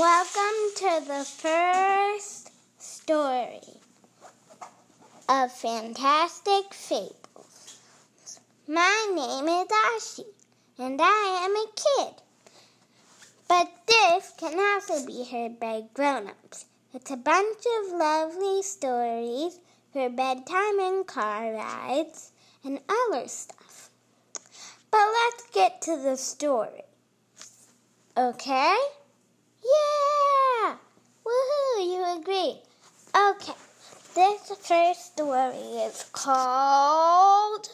Welcome to the first story of Fantastic Fables. My name is Ashi, and I am a kid. But this can also be heard by grown ups. It's a bunch of lovely stories for bedtime and car rides and other stuff. But let's get to the story. Okay? Yeah! Woohoo! You agree. Okay. This first story is called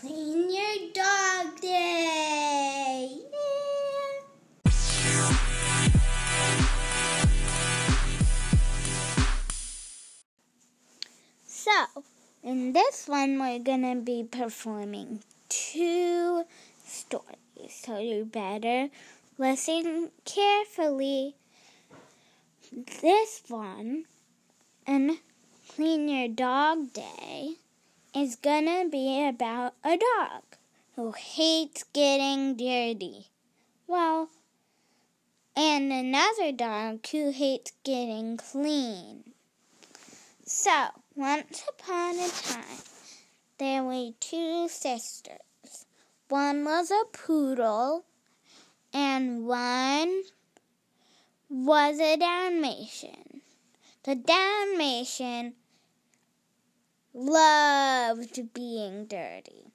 Clean Your Dog Day. Yeah. So, in this one, we're gonna be performing two stories so you better listen carefully. This one, and Clean Your Dog Day, is gonna be about a dog who hates getting dirty. Well, and another dog who hates getting clean. So, once upon a time, there were two sisters. One was a poodle, and one was a Dalmatian. The Dalmatian loved being dirty,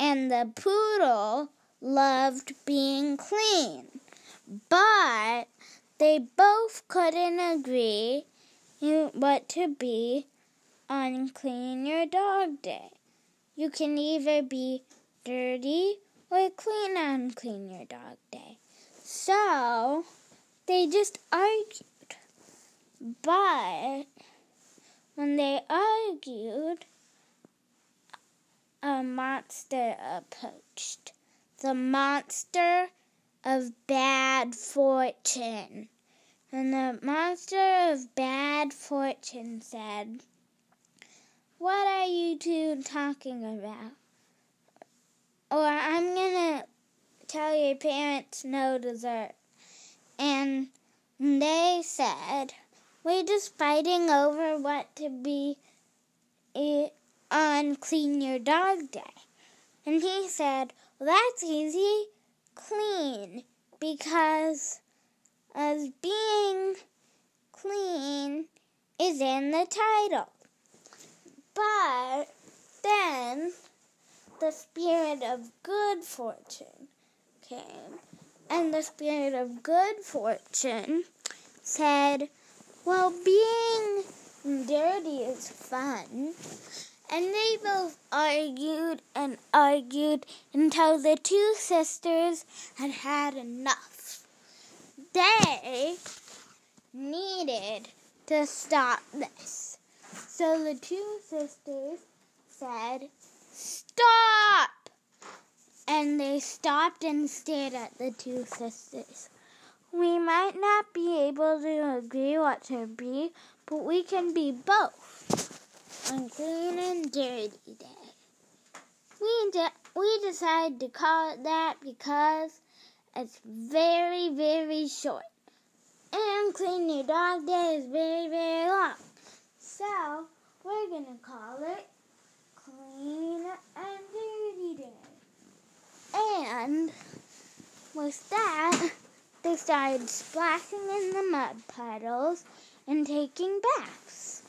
and the poodle loved being clean. But they both couldn't agree what to be on Clean Your Dog Day. You can either be dirty or clean and Clean Your Dog Day. So they just argued. But when they argued, a monster approached. The monster of bad fortune. And the monster of bad fortune said, What are you two talking about? Oh, or I'm gonna tell your parents no dessert. And they said, We're just fighting over what to be eh, on Clean Your Dog Day. And he said, Well, that's easy. Clean. Because as being clean is in the title. But then the spirit of good fortune came, and the spirit of good fortune said, Well, being dirty is fun. And they both argued and argued until the two sisters had had enough. They needed to stop this. So the two sisters said, Stop! And they stopped and stared at the two sisters. We might not be able to agree what to be, but we can be both on Clean and Dirty Day. We, de- we decided to call it that because it's very, very short. And Clean Your Dog Day is very, very long. So, we're going to call it Clean and Dirty Day. And with that, they started splashing in the mud puddles and taking baths.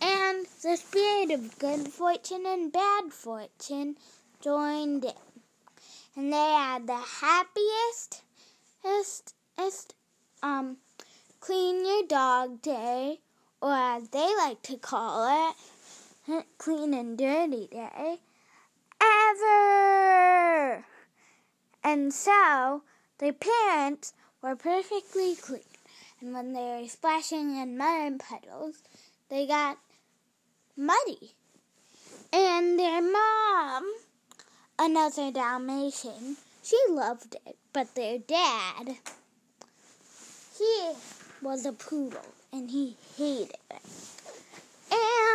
And the spirit of good fortune and bad fortune joined in. And they had the happiest, est, um, clean your dog day, or as they like to call it, clean and dirty day, ever. And so their parents were perfectly clean. And when they were splashing in mud puddles, they got muddy. And their mom, another Dalmatian, she loved it. But their dad, he was a poodle and he hated it. And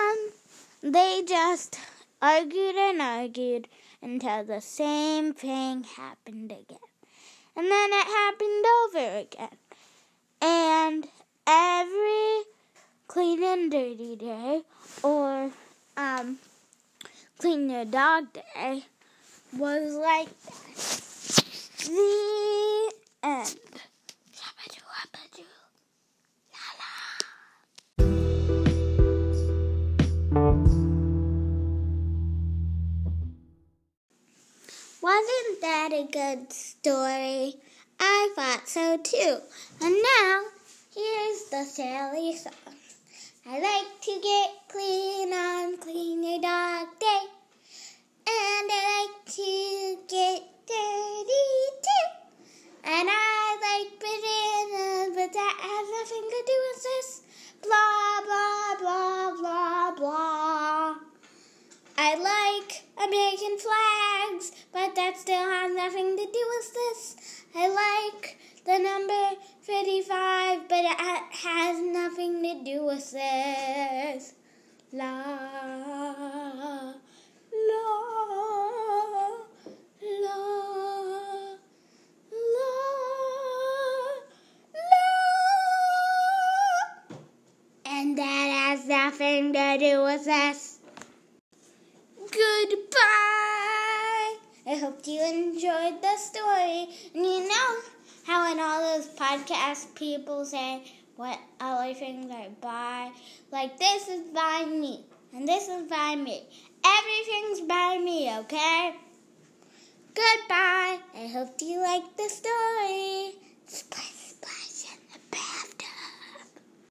they just argued and argued until the same thing happened again. and then it happened over again. And every clean and dirty day, or um, clean your dog day, was like that. The end. A good story? I thought so too. And now, here's the silly song. I like to get clean on Clean Your Dog Day. And I like to get dirty with this. I like the number 35, but it has nothing to do with this. La, la, la, la, la. And that has nothing to do with this. Goodbye. I hope you enjoyed the story. And you know how in all those podcast people say what other things are by, like this is by me, and this is by me. Everything's by me, okay? Goodbye. I hope you like the story.